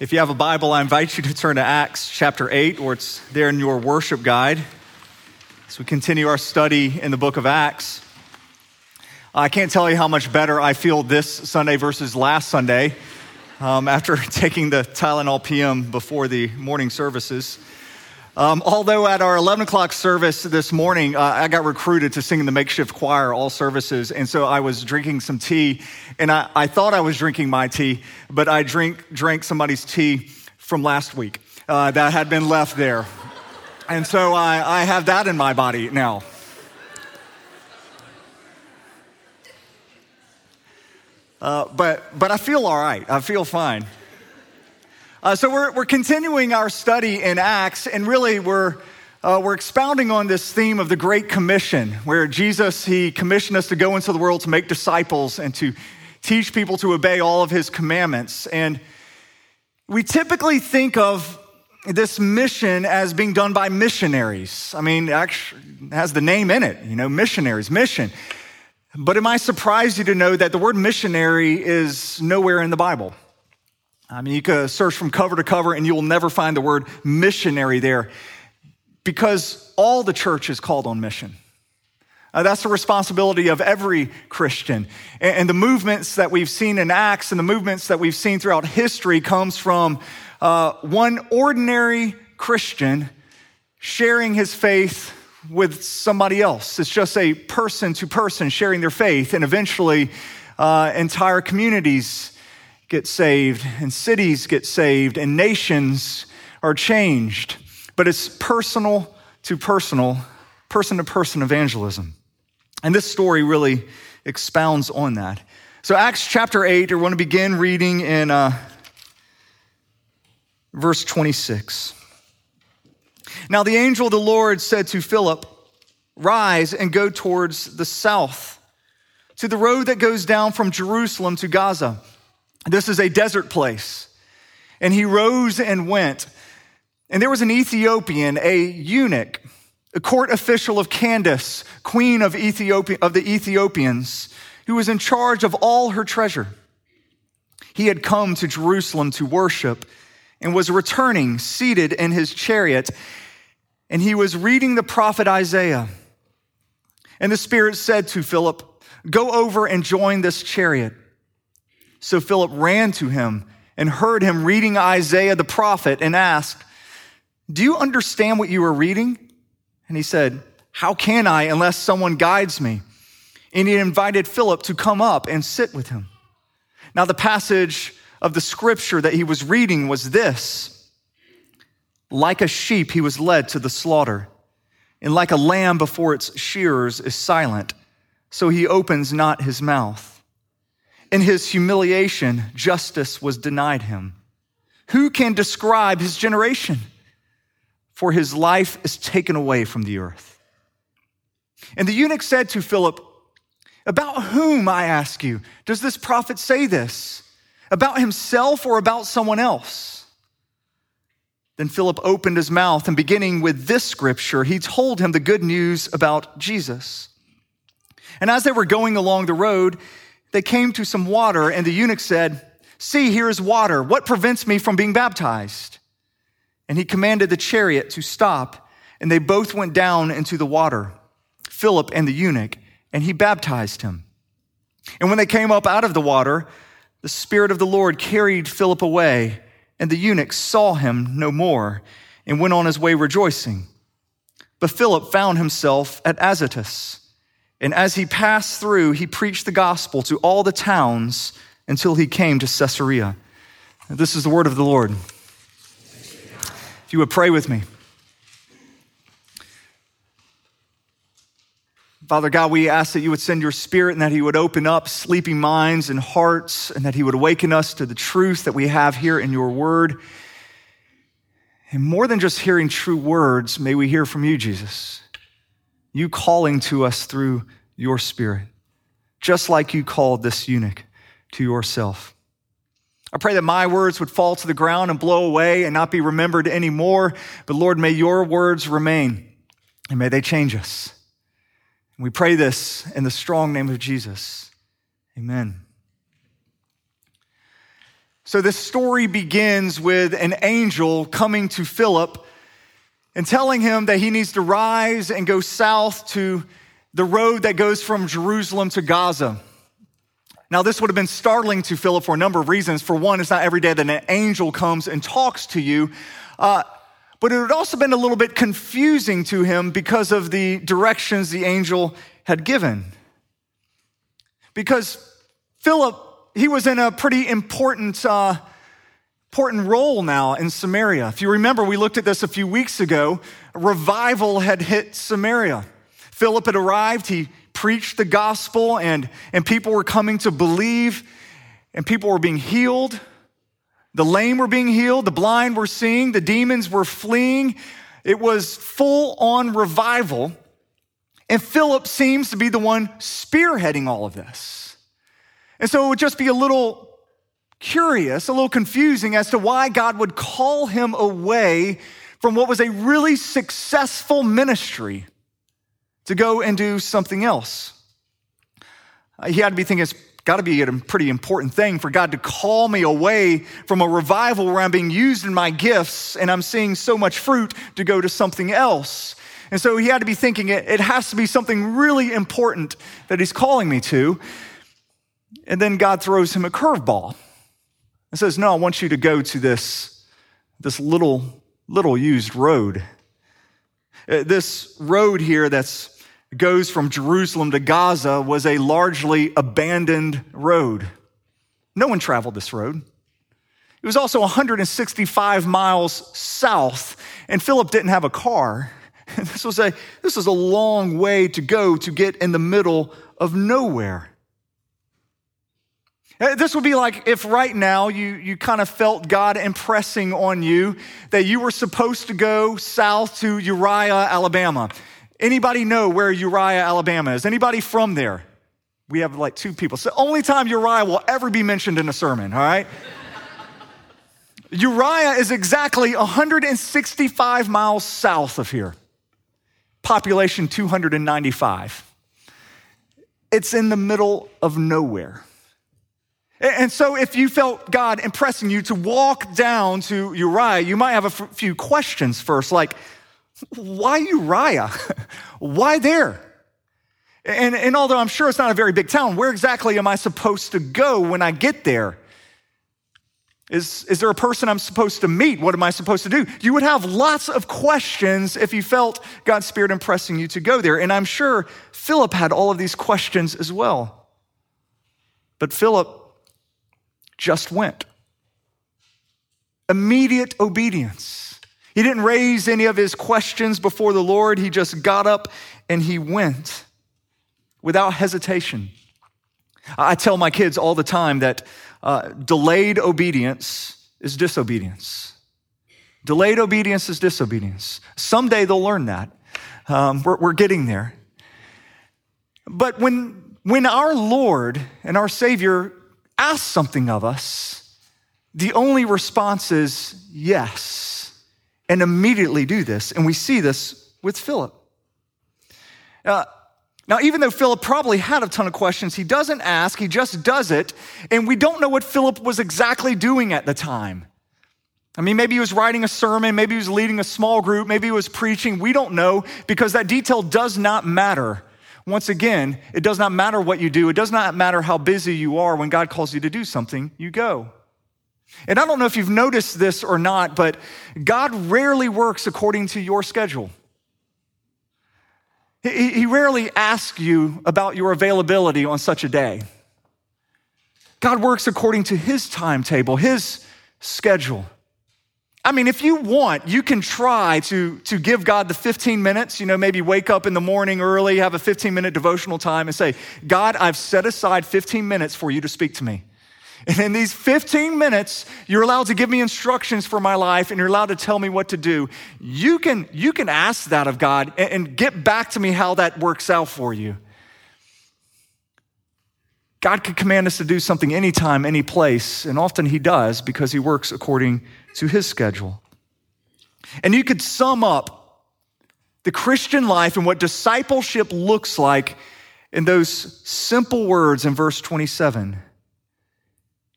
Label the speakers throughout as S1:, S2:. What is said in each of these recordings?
S1: If you have a Bible, I invite you to turn to Acts chapter 8, or it's there in your worship guide as we continue our study in the book of Acts. I can't tell you how much better I feel this Sunday versus last Sunday um, after taking the Tylenol PM before the morning services. Um, although at our 11 o'clock service this morning, uh, I got recruited to sing in the makeshift choir all services. And so I was drinking some tea, and I, I thought I was drinking my tea, but I drink, drank somebody's tea from last week uh, that had been left there. And so I, I have that in my body now. Uh, but, but I feel all right. I feel fine. Uh, so we're, we're continuing our study in Acts, and really we're, uh, we're expounding on this theme of the Great Commission, where Jesus, he commissioned us to go into the world to make disciples and to teach people to obey all of his commandments. And we typically think of this mission as being done by missionaries. I mean, actually, has the name in it, you know, missionaries, mission. But am I surprised you to know that the word missionary is nowhere in the Bible. I mean, you could search from cover to cover and you will never find the word missionary there because all the church is called on mission. Uh, that's the responsibility of every Christian. And, and, the movements that we've seen in Acts and the movements that we've seen throughout history comes from uh, one ordinary Christian sharing his faith with somebody else. It's just a person to person sharing their faith, and eventually, uh, entire communities get saved, and cities get saved, and nations are changed. But it's personal to personal, person to person evangelism. And this story really expounds on that. So, Acts chapter 8, we're going to begin reading in uh, verse 26. Now, the angel of the Lord said to Philip, Rise and go towards the south, to the road that goes down from Jerusalem to Gaza. This is a desert place. And he rose and went. And there was an Ethiopian, a eunuch, a court official of Candace, queen of, Ethiopia, of the Ethiopians, who was in charge of all her treasure. He had come to Jerusalem to worship and was returning, seated in his chariot, and he was reading the prophet Isaiah. And the Spirit said to Philip, Go over and join this chariot. So Philip ran to him and heard him reading Isaiah the prophet and asked, Do you understand what you are reading? And he said, How can I unless someone guides me? And he invited Philip to come up and sit with him. Now, the passage of the scripture that he was reading was this Like a sheep, he was led to the slaughter, and like a lamb before its shearers is silent, so he opens not his mouth. In his humiliation, justice was denied him. Who can describe his generation? For his life is taken away from the earth. And the eunuch said to Philip, About whom, I ask you, does this prophet say this? About himself or about someone else? Then Philip opened his mouth and beginning with this scripture, he told him the good news about Jesus. And as they were going along the road, they came to some water, and the eunuch said, See, here is water. What prevents me from being baptized? And he commanded the chariot to stop, and they both went down into the water, Philip and the eunuch, and he baptized him. And when they came up out of the water, the Spirit of the Lord carried Philip away, and the eunuch saw him no more and went on his way rejoicing. But Philip found himself at Azotus and as he passed through, he preached the gospel to all the towns until he came to Caesarea. This is the word of the Lord. If you would pray with me. Father God, we ask that you would send your spirit and that he would open up sleeping minds and hearts and that he would awaken us to the truth that we have here in your word. And more than just hearing true words, may we hear from you, Jesus you calling to us through your spirit, just like you called this eunuch to yourself. I pray that my words would fall to the ground and blow away and not be remembered anymore. But Lord, may your words remain and may they change us. we pray this in the strong name of Jesus. Amen. So this story begins with an angel coming to Philip and telling him that he needs to rise and go south to the road that goes from Jerusalem to Gaza. Now, this would have been startling to Philip for a number of reasons. For one, it's not every day that an angel comes and talks to you. Uh, but it would also been a little bit confusing to him because of the directions the angel had given. Because Philip, he was in a pretty important, uh, important role now in Samaria. If you remember, we looked at this a few weeks ago. Revival had hit Samaria. Philip had arrived, he preached the gospel, and, and people were coming to believe, and people were being healed. The lame were being healed, the blind were seeing, the demons were fleeing. It was full on revival. And Philip seems to be the one spearheading all of this. And so it would just be a little curious, a little confusing as to why God would call him away from what was a really successful ministry to go and do something else. Uh, he had to be thinking, it's got to be a pretty important thing for God to call me away from a revival where I'm being used in my gifts and I'm seeing so much fruit to go to something else. And so he had to be thinking it, it has to be something really important that he's calling me to. And then God throws him a curveball and says, No, I want you to go to this, this little, little used road. Uh, this road here that's goes from Jerusalem to Gaza was a largely abandoned road. No one traveled this road. It was also 165 miles south, and Philip didn't have a car. This was a, this was a long way to go to get in the middle of nowhere. Uh, this would be like if right now you, you kind of felt God impressing on you that you were supposed to go south to Uriah, Alabama. Anybody know where Uriah, Alabama is? Anybody from there? We have like two people. So only time Uriah will ever be mentioned in a sermon, all right? Uriah is exactly 165 miles south of here. Population 295. It's in the middle of nowhere. And so, if you felt God impressing you to walk down to Uriah, you might have a few questions first, like, why Uriah? why there? And, and although I'm sure it's not a very big town, where exactly am I supposed to go when I get there? Is, is there a person I'm supposed to meet? What am I supposed to do? You would have lots of questions if you felt God's Spirit impressing you to go there. And I'm sure Philip had all of these questions as well. But Philip just went. Immediate obedience. He didn't raise any of his questions before the Lord. He just got up and he went without hesitation. I tell my kids all the time that uh, delayed obedience is disobedience. Delayed obedience is disobedience. Someday they'll learn that. Um, we're, we're getting there. But when, when our Lord and our Savior asks something of us, the only response is yes and immediately do this. And we see this with Philip. Uh, now, even though Philip probably had a ton of questions, he doesn't ask, he just does it. And we don't know what Philip was exactly doing at the time. I mean, maybe he was writing a sermon, maybe he was leading a small group, maybe he was preaching. We don't know because that detail does not matter. Once again, it does not matter what you do, it does not matter how busy you are. When God calls you to do something, you go. And I don't know if you've noticed this or not, but God rarely works according to your schedule. He, rarely asks you about your availability on such a day. God works according to his timetable, his schedule. I mean, if you want, you can try to, to give God the 15 minutes, you know, maybe wake up in the morning early, have a 15 minute devotional time, and say, God, I've set aside 15 minutes for you to speak to me. And in these 15 minutes, you're allowed to give me instructions for my life and you're allowed to tell me what to do. You can, you can ask that of God and, and get back to me how that works out for you. God could command us to do something anytime, any place, and often He does because He works according to His schedule. And you could sum up the Christian life and what discipleship looks like in those simple words in verse 27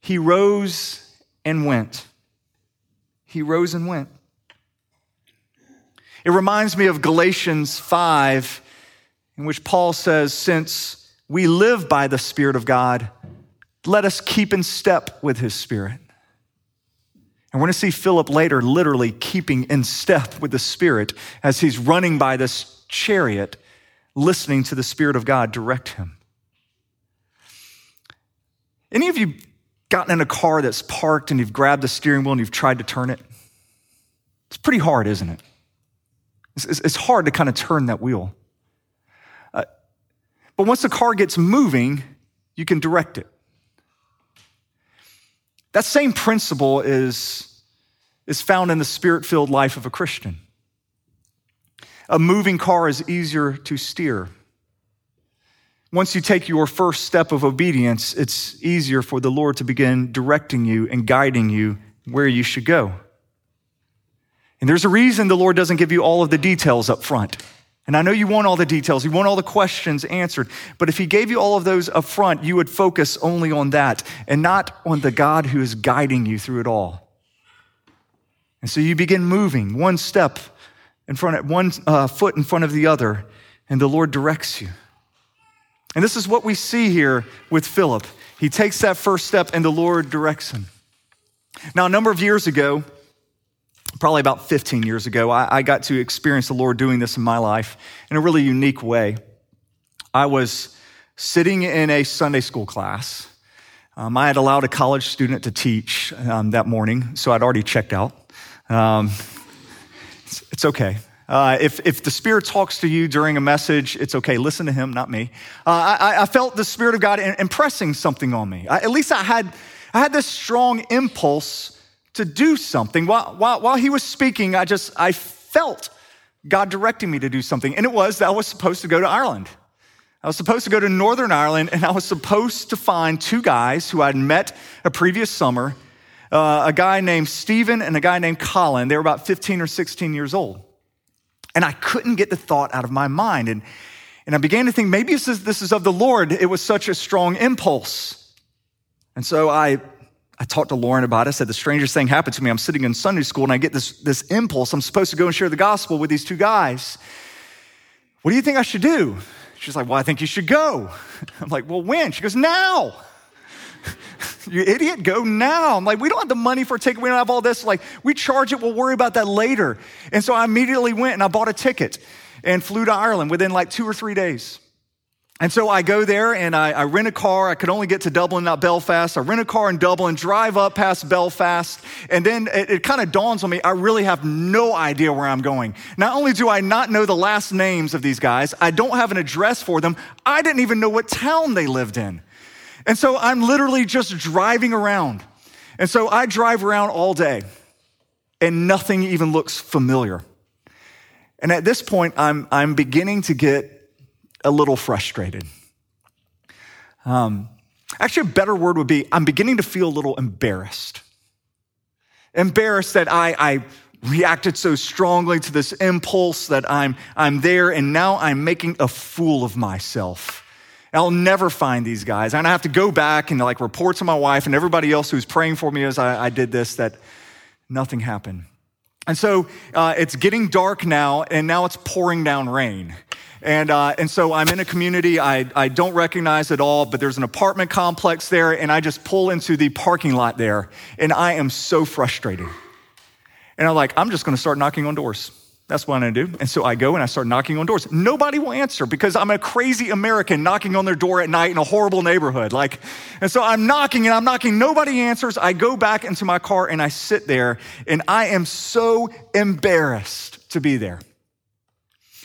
S1: he rose and went. He rose and went. It reminds me of Galatians 5, in which Paul says, Since we live by the Spirit of God, let us keep in step with his Spirit. And we're going to see Philip later literally keeping in step with the Spirit as he's running by this chariot, listening to the Spirit of God direct him. Any of you gotten in a car that's parked and you've grabbed the steering wheel and you've tried to turn it? It's pretty hard, isn't it? It's, hard to kind of turn that wheel. But once the car gets moving, you can direct it. That same principle is, is found in the spirit filled life of a Christian. A moving car is easier to steer. Once you take your first step of obedience, it's easier for the Lord to begin directing you and guiding you where you should go. And there's a reason the Lord doesn't give you all of the details up front. And I know you want all the details, you want all the questions answered. But if He gave you all of those up front, you would focus only on that and not on the God who is guiding you through it all. And so you begin moving one step in front of one uh, foot in front of the other, and the Lord directs you. And this is what we see here with Philip. He takes that first step, and the Lord directs him. Now, a number of years ago, probably about 15 years ago, I, I, got to experience the Lord doing this in my life in a really unique way. I was sitting in a Sunday school class. Um, I had allowed a college student to teach um, that morning, so I'd already checked out. Um, it's, it's, okay. Uh, if, if the Spirit talks to you during a message, it's okay. Listen to Him, not me. Uh, I, I, felt the Spirit of God impressing something on me. I, at least I had, I had this strong impulse to do something. While, while, while he was speaking, I just, I felt God directing me to do something. And it was that I was supposed to go to Ireland. I was supposed to go to Northern Ireland and I was supposed to find two guys who I'd met a previous summer uh, a guy named Stephen and a guy named Colin. They were about 15 or 16 years old. And I couldn't get the thought out of my mind. And, and I began to think maybe this is, this is of the Lord. It was such a strong impulse. And so I I talked to Lauren about it. I said, the strangest thing happened to me. I'm sitting in Sunday school and I get this, this impulse. I'm supposed to go and share the gospel with these two guys. What do you think I should do? She's like, well, I think you should go. I'm like, well, when? She goes, now. you idiot, go now. I'm like, we don't have the money for a ticket. We don't have all this. Like, we charge it. We'll worry about that later. And so I immediately went and I bought a ticket and flew to Ireland within like two or three days. And so I go there and I, I, rent a car. I could only get to Dublin, not Belfast. I rent a car in Dublin, drive up past Belfast, and then it, it kind of dawns on me I really have no idea where I'm going. Not only do I not know the last names of these guys, I don't have an address for them. I didn't even know what town they lived in. And so I'm literally just driving around. And so I drive around all day, and nothing even looks familiar. And at this point, I'm, I'm beginning to get a little frustrated. Um, actually, a better word would be I'm beginning to feel a little embarrassed. Embarrassed that I, I reacted so strongly to this impulse that I'm, I'm there and now I'm making a fool of myself. I'll never find these guys. And I have to go back and like report to my wife and everybody else who's praying for me as I, I did this that nothing happened. And so uh, it's getting dark now, and now it's pouring down rain. And, uh, and so I'm in a community I, I don't recognize at all, but there's an apartment complex there, and I just pull into the parking lot there, and I am so frustrated. And I'm like, I'm just gonna start knocking on doors. That's what I'm gonna do. And so I go and I start knocking on doors. Nobody will answer because I'm a crazy American knocking on their door at night in a horrible neighborhood. Like, and so I'm knocking and I'm knocking. Nobody answers. I go back into my car and I sit there and I am so embarrassed to be there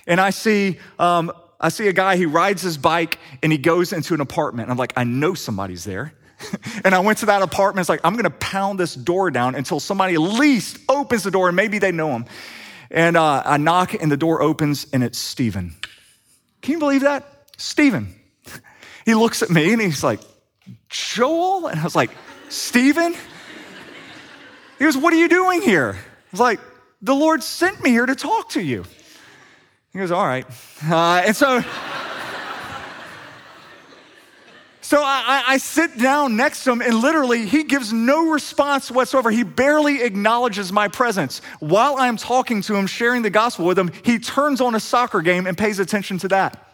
S1: and I see, um, I see a guy, he rides his bike and he goes into an apartment. I'm like, I know somebody's there. and I went to that apartment. It's like, I'm going to pound this door down until somebody at least opens the door and maybe they know him. And uh, I knock and the door opens and it's Stephen. Can you believe that? Stephen. He looks at me and he's like, Joel? And I was like, Stephen? He goes, What are you doing here? I was like, The Lord sent me here to talk to you. He goes, All right. Uh, and so, So I, I, sit down next to him, and literally, he gives no response whatsoever. He barely acknowledges my presence. While I'm talking to him, sharing the gospel with him, he turns on a soccer game and pays attention to that.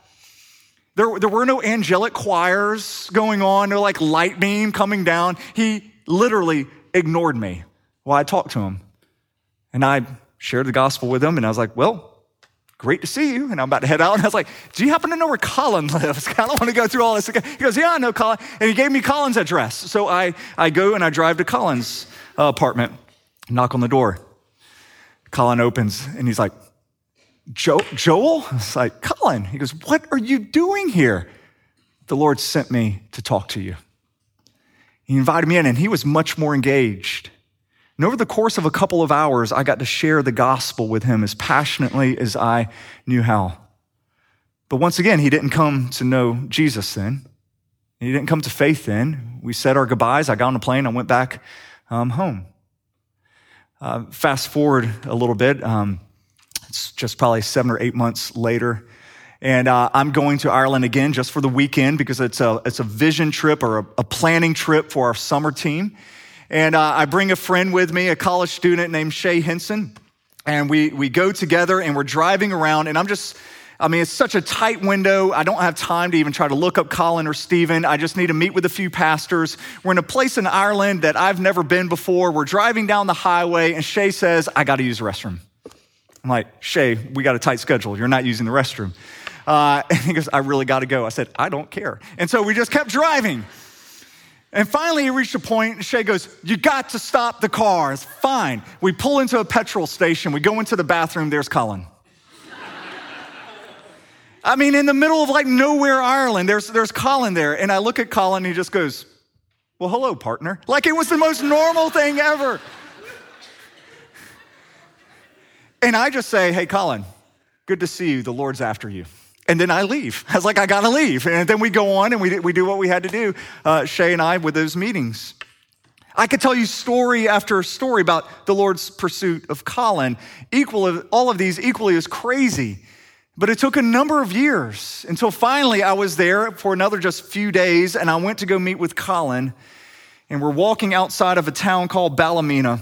S1: There, there were no angelic choirs going on, no like light beam coming down. He literally ignored me while I talked to him. And I shared the gospel with him, and I was like, Well, great to see you. And I'm about to head out. And I was like, do you happen to know where Colin lives? I don't want to go through all this again. He goes, yeah, I know Colin. And he gave me Colin's address. So I, I go and I drive to Colin's uh, apartment, knock on the door. Colin opens and he's like, jo- Joel? I was like, Colin. He goes, what are you doing here? The Lord sent me to talk to you. He invited me in and he was much more engaged. And over the course of a couple of hours, I got to share the gospel with him as passionately as I knew how. But once again, he didn't come to know Jesus then. He didn't come to faith then. We said our goodbyes. I got on a plane. I went back um, home. Uh, fast forward a little bit. Um, it's just probably seven or eight months later. And uh, I'm going to Ireland again just for the weekend because it's a, it's a vision trip or a, a planning trip for our summer team. And uh, I bring a friend with me, a college student named Shay Henson. And we, we go together and we're driving around. And I'm just, I mean, it's such a tight window. I don't have time to even try to look up Colin or Stephen. I just need to meet with a few pastors. We're in a place in Ireland that I've never been before. We're driving down the highway, and Shay says, I got to use the restroom. I'm like, Shay, we got a tight schedule. You're not using the restroom. Uh, and he goes, I really got to go. I said, I don't care. And so we just kept driving. And finally, he reached a point, and Shay goes, You got to stop the car. It's fine. We pull into a petrol station. We go into the bathroom. There's Colin. I mean, in the middle of like nowhere, Ireland, there's, there's Colin there. And I look at Colin, and he just goes, Well, hello, partner. Like it was the most normal thing ever. And I just say, Hey, Colin, good to see you. The Lord's after you. And then I leave. I was like, I gotta leave. And then we go on and we, we do what we had to do, uh, Shay and I, with those meetings. I could tell you story after story about the Lord's pursuit of Colin. Equal of, all of these equally as crazy. But it took a number of years until finally I was there for another just few days and I went to go meet with Colin. And we're walking outside of a town called Ballymena.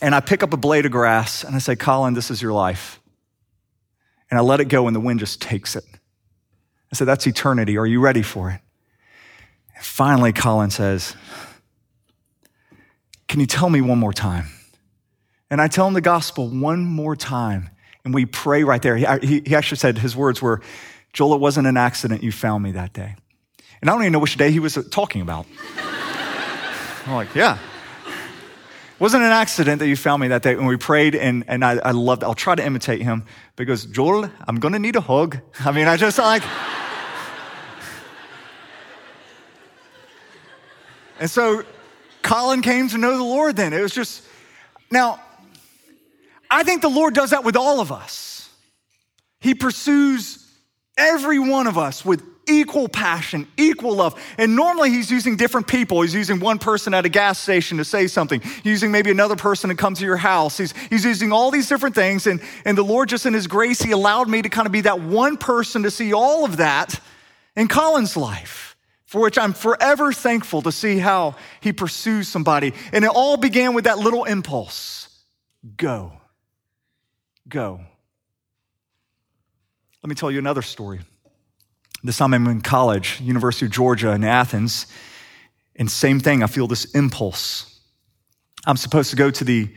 S1: And I pick up a blade of grass and I say, Colin, this is your life and I let it go and the wind just takes it. I said, That's eternity. Are you ready for it? And finally, Colin says, Can you tell me one more time? And I tell him the gospel one more time. And we pray right there. He, he, actually said his words were, Joel, it wasn't an accident you found me that day. And I don't even know which day he was talking about. I'm like, yeah, wasn't an accident that you found me that day when we prayed, and, and I, I loved I'll try to imitate him because, Joel, I'm going to need a hug. I mean, I just like. and so Colin came to know the Lord then. It was just, now, I think the Lord does that with all of us. He pursues every one of us with equal passion, equal love. And normally he's using different people. He's using one person at a gas station to say something, using maybe another person to come to your house. He's, he's using all these different things. And, and the Lord, just in his grace, he allowed me to kind of be that one person to see all of that in Colin's life. For which I'm forever thankful to see how he pursues somebody. And it all began with that little impulse go. Go. Let me tell you another story. This time I'm in college, University of Georgia in Athens, and same thing, I feel this impulse. I'm supposed to go to the,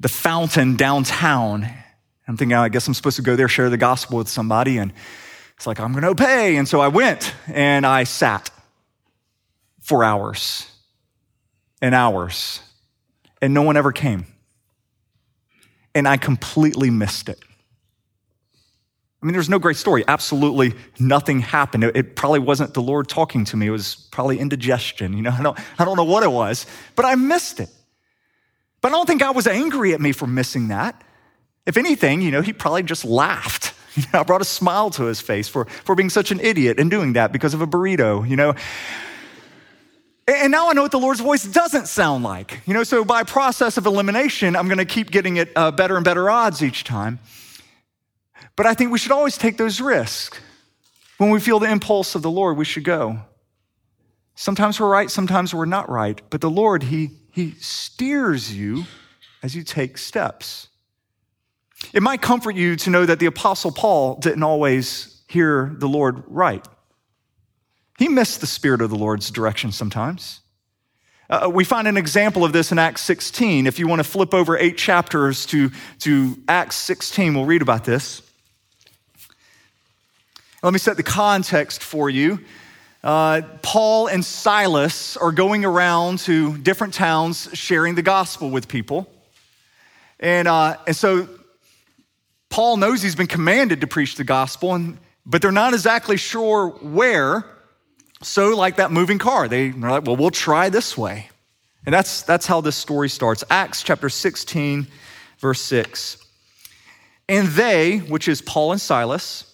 S1: the fountain downtown. I'm thinking, I guess I'm supposed to go there, share the gospel with somebody, and it's like, I'm going to obey. And so I went and I sat for hours and hours, and no one ever came. And I completely missed it. I mean, there's no great story. Absolutely nothing happened. It, probably wasn't the Lord talking to me. It was probably indigestion. You know, I don't, I don't know what it was, but I missed it. But I don't think God was angry at me for missing that. If anything, you know, he probably just laughed. You know, I brought a smile to his face for, for being such an idiot and doing that because of a burrito, you know. And now I know what the Lord's voice doesn't sound like. You know, so by process of elimination, I'm going to keep getting it uh, better and better odds each time. But I think we should always take those risks. When we feel the impulse of the Lord, we should go. Sometimes we're right, sometimes we're not right. But the Lord, He, he steers you as you take steps. It might comfort you to know that the Apostle Paul didn't always hear the Lord right. He missed the Spirit of the Lord's direction sometimes. Uh, we find an example of this in Acts 16. If you want to flip over eight chapters to, to Acts 16, we'll read about this. Let me set the context for you. Uh, Paul and Silas are going around to different towns sharing the gospel with people. And, uh, and so Paul knows he's been commanded to preach the gospel, and, but they're not exactly sure where. So, like that moving car, they, they're like, well, we'll try this way. And that's, that's how this story starts. Acts chapter 16, verse 6. And they, which is Paul and Silas,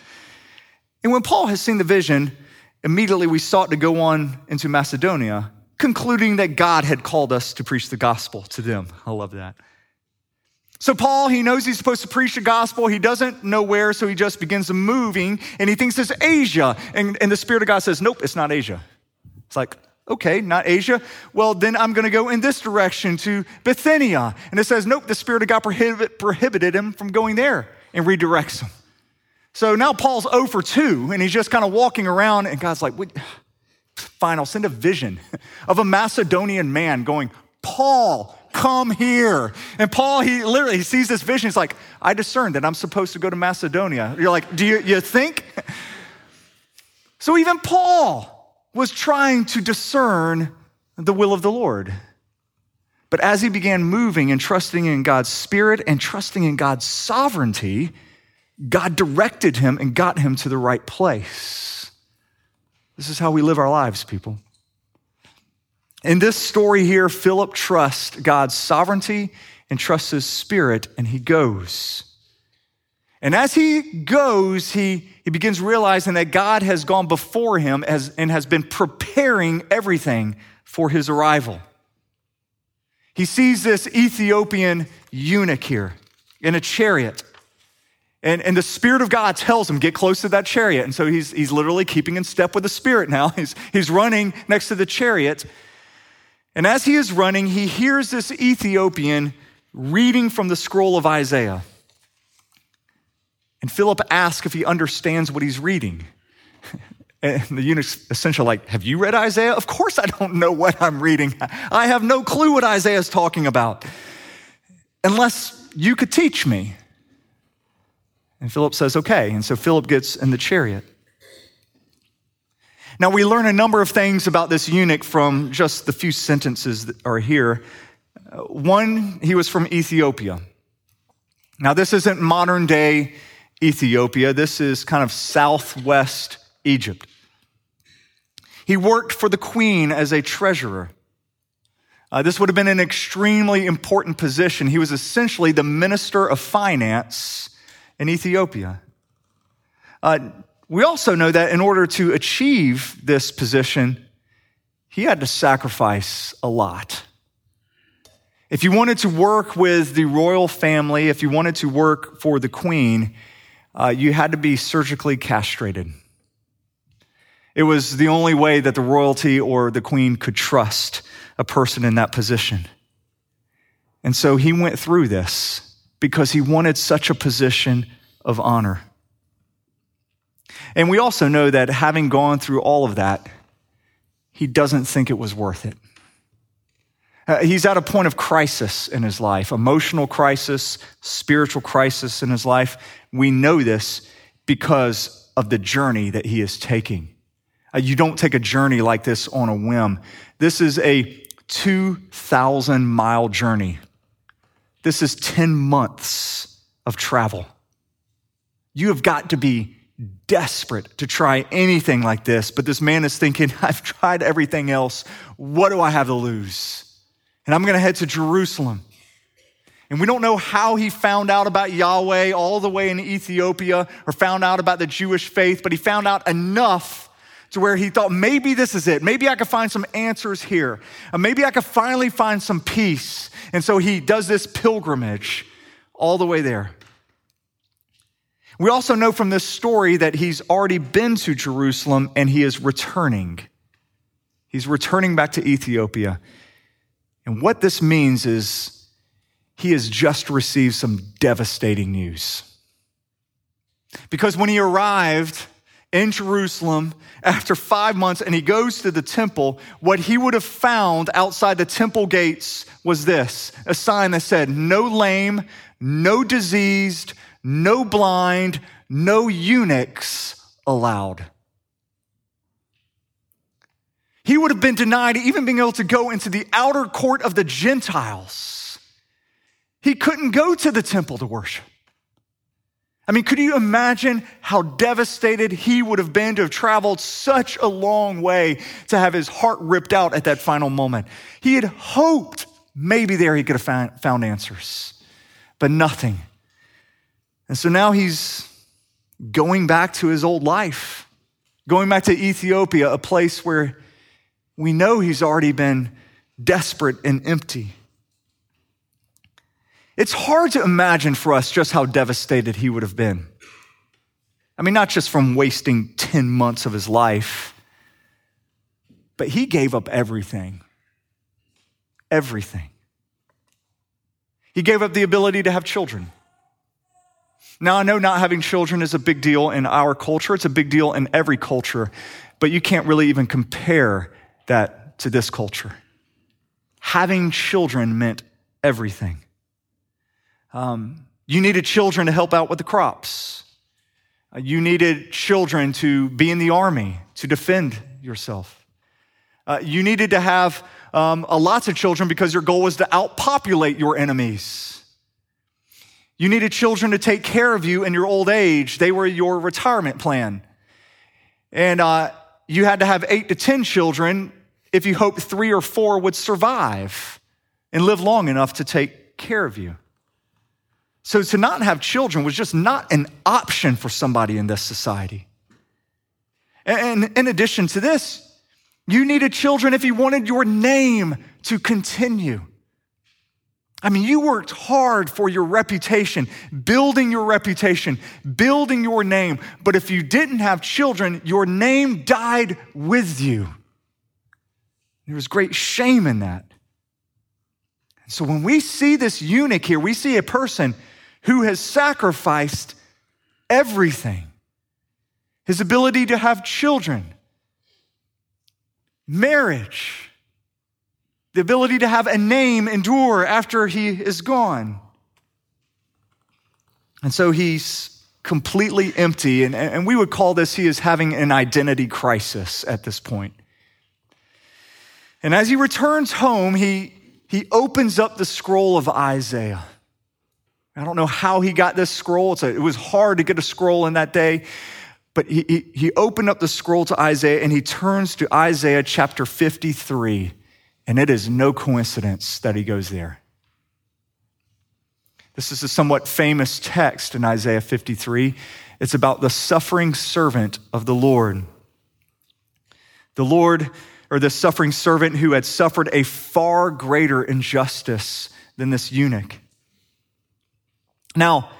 S1: And when Paul has seen the vision, immediately we sought to go on into Macedonia, concluding that God had called us to preach the gospel to them. I love that. So, Paul, he knows he's supposed to preach the gospel. He doesn't know where, so he just begins moving and he thinks it's Asia. And, and the Spirit of God says, Nope, it's not Asia. It's like, okay, not Asia. Well, then I'm going to go in this direction to Bithynia. And it says, Nope, the Spirit of God prohibit, prohibited him from going there and redirects him. So now Paul's 0 for 2, and he's just kind of walking around, and God's like, Fine, I'll send a vision of a Macedonian man going, Paul, come here. And Paul, he literally he sees this vision. He's like, I discerned that I'm supposed to go to Macedonia. You're like, do you, you think? So even Paul was trying to discern the will of the Lord. But as he began moving and trusting in God's spirit and trusting in God's sovereignty, God directed him and got him to the right place. This is how we live our lives, people. In this story here, Philip trusts God's sovereignty and trusts his spirit, and he goes. And as he goes, he, he begins realizing that God has gone before him as, and has been preparing everything for his arrival. He sees this Ethiopian eunuch here in a chariot. And, and the Spirit of God tells him, get close to that chariot. And so he's, he's literally keeping in step with the Spirit now. He's, he's running next to the chariot. And as he is running, he hears this Ethiopian reading from the scroll of Isaiah. And Philip asks if he understands what he's reading. And the eunuch's essentially like, Have you read Isaiah? Of course I don't know what I'm reading. I have no clue what Isaiah is talking about, unless you could teach me. And Philip says, Okay. And so Philip gets in the chariot. Now, we learn a number of things about this eunuch from just the few sentences that are here. One, he was from Ethiopia. Now, this isn't modern day Ethiopia, this is kind of southwest Egypt. He worked for the queen as a treasurer. Uh, this would have been an extremely important position. He was essentially the minister of finance in Ethiopia. Uh, we also know that in order to achieve this position, he had to sacrifice a lot. If you wanted to work with the royal family, if you wanted to work for the queen, uh, you had to be surgically castrated. It was the only way that the royalty or the queen could trust a person in that position. And so he went through this because he wanted such a position of honor. And we also know that having gone through all of that, he doesn't think it was worth it. Uh, he's at a point of crisis in his life emotional crisis, spiritual crisis in his life. We know this because of the journey that he is taking. Uh, you don't take a journey like this on a whim. This is a 2,000 mile journey. This is 10 months of travel. You have got to be desperate to try anything like this, but this man is thinking, I've tried everything else. What do I have to lose? And I'm going to head to Jerusalem. And we don't know how he found out about Yahweh all the way in Ethiopia or found out about the Jewish faith, but he found out enough to where he thought, maybe this is it. Maybe I could find some answers here. Uh, maybe I could finally find some peace. And so he does this pilgrimage all the way there. We also know from this story that he's already been to Jerusalem and he is returning. He's returning back to Ethiopia. And what this means is he has just received some devastating news. Because when he arrived in Jerusalem after five months and he goes to the temple, what he would have found outside the temple gates was this a sign that said, No lame, no diseased, no blind, no eunuchs allowed. He would have been denied even being able to go into the outer court of the Gentiles. He couldn't go to the temple to worship. I mean, could you imagine how devastated he would have been to have traveled such a long way to have his heart ripped out at that final moment? He had hoped maybe there he could have found, answers, but nothing. And so now he's going back to his old life, going back to Ethiopia, a place where we know he's already been desperate and empty. It's hard to imagine for us just how devastated he would have been. I mean, not just from wasting 10 months of his life, but he gave up everything. Everything. He gave up the ability to have children. Now, I know not having children is a big deal in our culture, it's a big deal in every culture, but you can't really even compare that to this culture. Having children meant everything. Um, you needed children to help out with the crops. Uh, you needed children to be in the army, to defend yourself. Uh, you needed to have um, lots of children because your goal was to outpopulate your enemies. You needed children to take care of you in your old age. They were your retirement plan. And uh, you had to have eight to 10 children if you hoped three or four would survive and live long enough to take care of you. So to not have children was just not an option for somebody in this society. And in addition to this, you needed children if you wanted your name to continue. I mean, you worked hard for your reputation, building your reputation, building your name. But if you didn't have children, your name died with you. There was great shame in that. So when we see this eunuch here, we see a person who has sacrificed everything his ability to have children, marriage the ability to have a name endure after he is gone. And so he's completely empty. And, and we would call this he is having an identity crisis at this point. And as he returns home, he, he opens up the scroll of Isaiah. I don't know how he got this scroll. A, it was hard to get a scroll in that day. But he, he, he opened up the scroll to Isaiah and he turns to Isaiah chapter 53. And it is no coincidence that he goes there. This is a somewhat famous text in Isaiah 53. It's about the suffering servant of the Lord. The Lord, or the suffering servant who had suffered a far greater injustice than this eunuch. Now,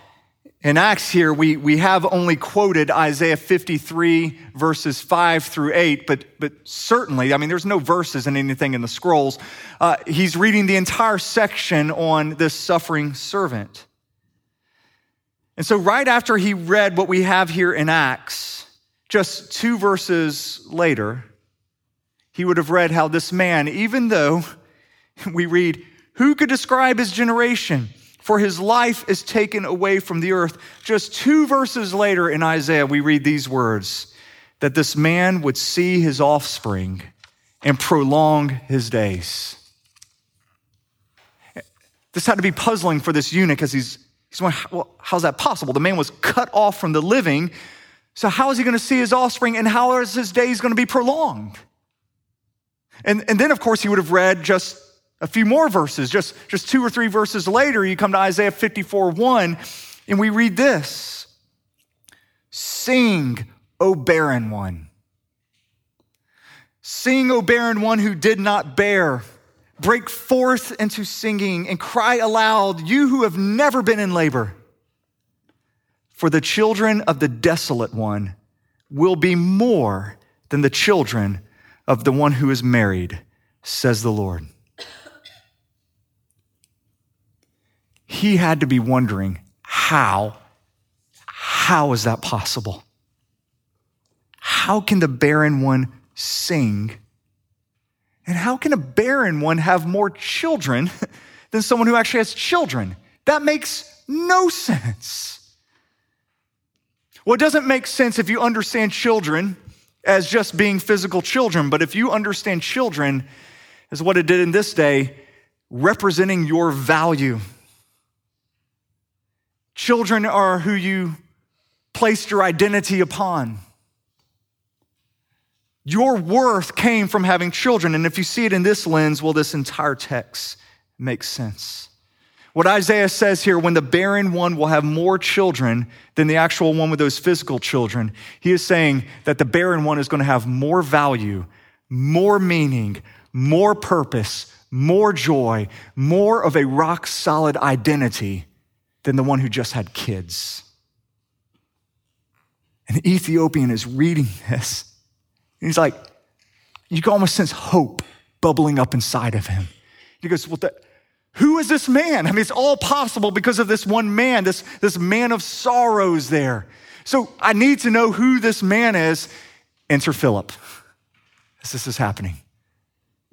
S1: in Acts here, we, we have only quoted Isaiah 53, verses 5 through 8, but, but certainly, I mean, there's no verses in anything in the scrolls. Uh, he's reading the entire section on this suffering servant. And so, right after he read what we have here in Acts, just two verses later, he would have read how this man, even though we read, Who could describe his generation? For his life is taken away from the earth. Just two verses later in Isaiah, we read these words that this man would see his offspring and prolong his days. This had to be puzzling for this eunuch as he's, he's going, well, how's that possible? The man was cut off from the living, So, how is he going to see his offspring and how is his days going to be prolonged? And, and then, of course, he would have read just a few more verses. Just, just two or three verses later, you come to Isaiah 54 1, and we read this Sing, O barren one. Sing, O barren one who did not bear. Break forth into singing and cry aloud, you who have never been in labor. For the children of the desolate one will be more than the children of the one who is married, says the Lord. He had to be wondering how, how is that possible? How can the barren one sing? And how can a barren one have more children than someone who actually has children? That makes no sense. Well, it doesn't make sense if you understand children as just being physical children, but if you understand children as what it did in this day, representing your value. Children are who you placed your identity upon. Your worth came from having children. And if you see it in this lens, well, this entire text makes sense. What Isaiah says here, when the barren one will have more children than the actual one with those physical children, he is saying that the barren one is going to have more value, more meaning, more purpose, more joy, more of a rock solid identity than the one who just had kids. And the Ethiopian is reading this. And he's like, you can almost sense hope bubbling up inside of him. He goes, Well, the, who is this man? I mean, it's all possible because of this one man, this, this man of sorrows there. So I need to know who this man is. Enter Philip as this is happening.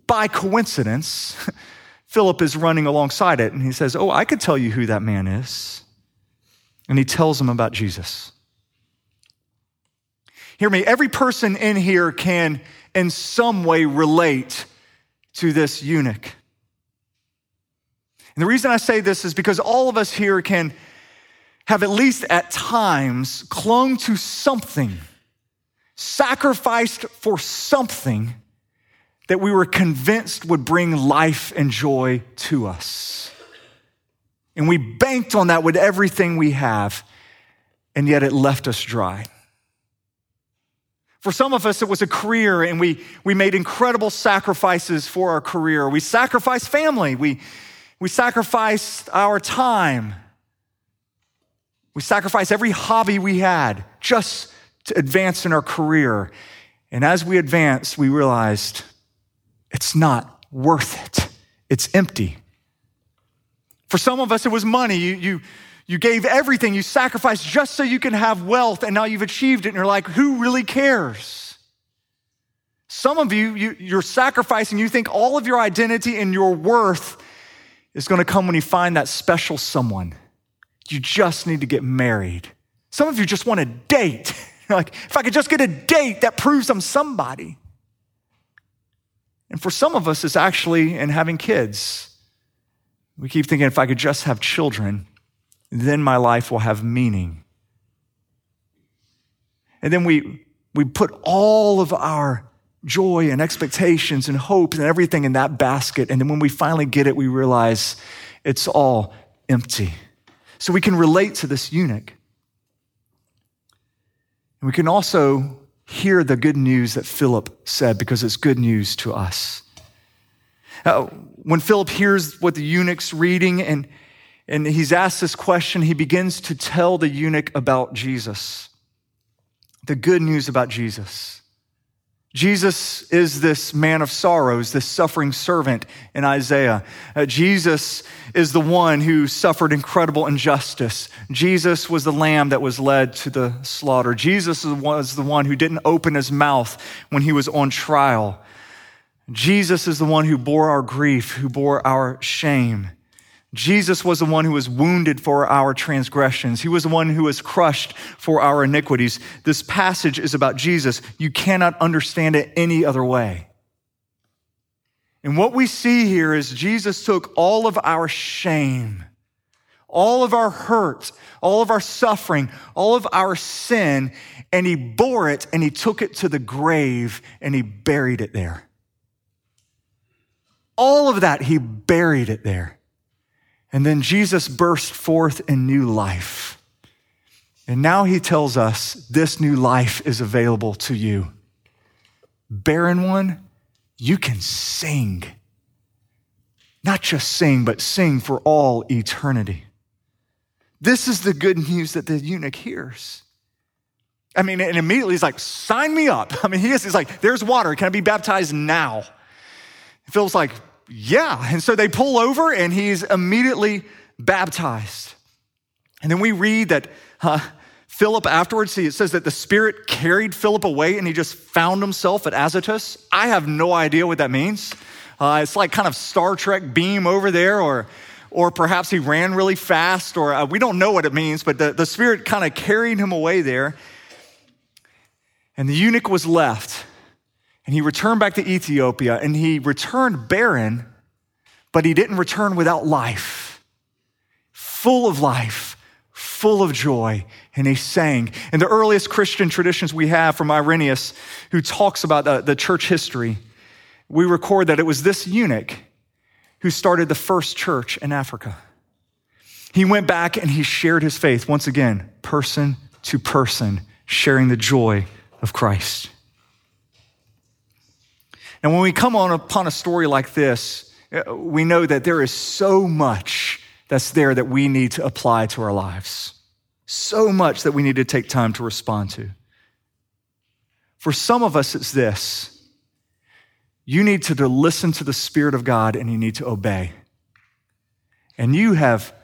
S1: By coincidence, Philip is running alongside it and he says, Oh, I could tell you who that man is. And he tells him about Jesus. Hear me, every person in here can, in some way, relate to this eunuch. And the reason I say this is because all of us here can have at least at times clung to something, sacrificed for something that we were convinced would bring life and joy to us. And we banked on that with everything we have, and yet it left us dry. For some of us, it was a career, and we, we made incredible sacrifices for our career. We sacrificed family. We, we sacrificed our time. We sacrificed every hobby we had just to advance in our career. And as we advanced, we realized it's not worth it, it's empty. For some of us, it was money. You, you, you gave everything, you sacrificed just so you can have wealth, and now you've achieved it, and you're like, who really cares? Some of you, you you're sacrificing, you think all of your identity and your worth is going to come when you find that special someone. You just need to get married. Some of you just want a date. Like, if I could just get a date, that proves I'm somebody. And for some of us, it's actually in having kids. We keep thinking, if I could just have children, then my life will have meaning. And then we, we put all of our joy and expectations and hopes and everything in that basket. And then when we finally get it, we realize it's all empty. So we can relate to this eunuch. And we can also hear the good news that Philip said because it's good news to us. Uh, when Philip hears what the eunuch's reading and, and he's asked this question, he begins to tell the eunuch about Jesus, the good news about Jesus. Jesus is this man of sorrows, this suffering servant in Isaiah. Uh, Jesus is the one who suffered incredible injustice. Jesus was the lamb that was led to the slaughter. Jesus was the one who didn't open his mouth when he was on trial. Jesus is the one who bore our grief, who bore our shame. Jesus was the one who was wounded for our transgressions. He was the one who was crushed for our iniquities. This passage is about Jesus. You cannot understand it any other way. And what we see here is Jesus took all of our shame, all of our hurt, all of our suffering, all of our sin, and he bore it and he took it to the grave and he buried it there. All of that, he buried it there. And then Jesus burst forth in new life. And now he tells us this new life is available to you. Barren one, you can sing. Not just sing, but sing for all eternity. This is the good news that the eunuch hears. I mean, and immediately he's like, sign me up. I mean, he is, he's like, there's water. Can I be baptized now? Philip's like, yeah. And so they pull over and he's immediately baptized. And then we read that uh, Philip afterwards, see, it says that the Spirit carried Philip away and he just found himself at Azotus. I have no idea what that means. Uh, it's like kind of Star Trek beam over there, or, or perhaps he ran really fast, or uh, we don't know what it means, but the, the Spirit kind of carried him away there. And the eunuch was left. And he returned back to Ethiopia and he returned barren, but he didn't return without life, full of life, full of joy. And he sang. In the earliest Christian traditions we have from Irenaeus, who talks about the, the church history, we record that it was this eunuch who started the first church in Africa. He went back and he shared his faith once again, person to person, sharing the joy of Christ. And when we come on upon a story like this, uh, we know that there is so much that's there that we need to apply to our lives. So much that we need to take time to respond to. For some of us, it's this you need to listen to the Spirit of God and you need to obey. And you have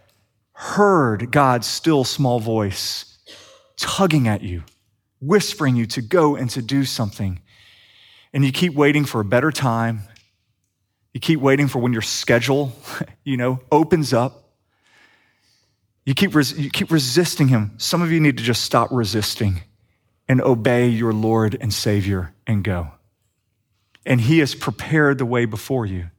S1: heard God's still small voice tugging at you, whispering you to go and to do something and you keep waiting for a better time. You keep waiting for when your schedule, you know, opens up. You keep, res- you keep resisting him. Some of you need to just stop resisting and obey your Lord and Savior and go. And he has prepared the way before you.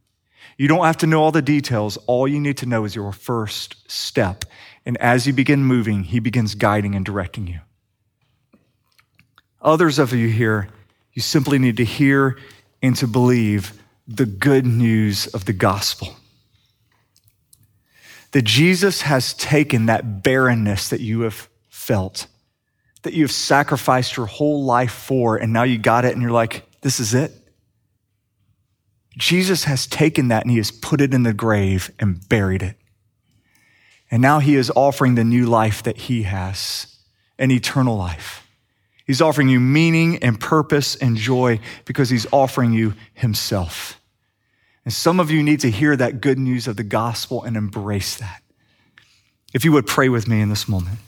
S1: You don't have to know all the details. All you need to know is your first step. And as you begin moving, he begins guiding and directing you. Others of you here, you simply need to hear and to believe the good news of the gospel. That Jesus has taken that barrenness that you have felt, that you have sacrificed your whole life for, and now you got it and you're like, this is it. Jesus has taken that and he has put it in the grave and buried it. And now he is offering the new life that he has, an eternal life. He's offering you meaning and purpose and joy because he's offering you himself. And some of you need to hear that good news of the gospel and embrace that. If you would pray with me in this moment.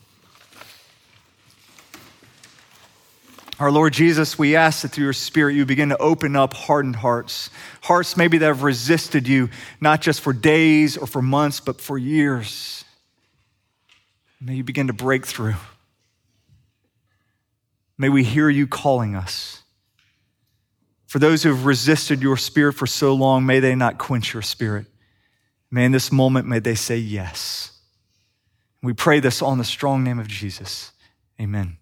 S1: Our Lord Jesus, we ask that through your Spirit you begin to open up hardened hearts. Hearts maybe that have resisted you, not just for days or for months, but for years. May you begin to break through. May we hear you calling us. For those who have resisted your spirit for so long, may they not quench your spirit. May in this moment, may they say yes. We pray this on the strong name of Jesus. Amen.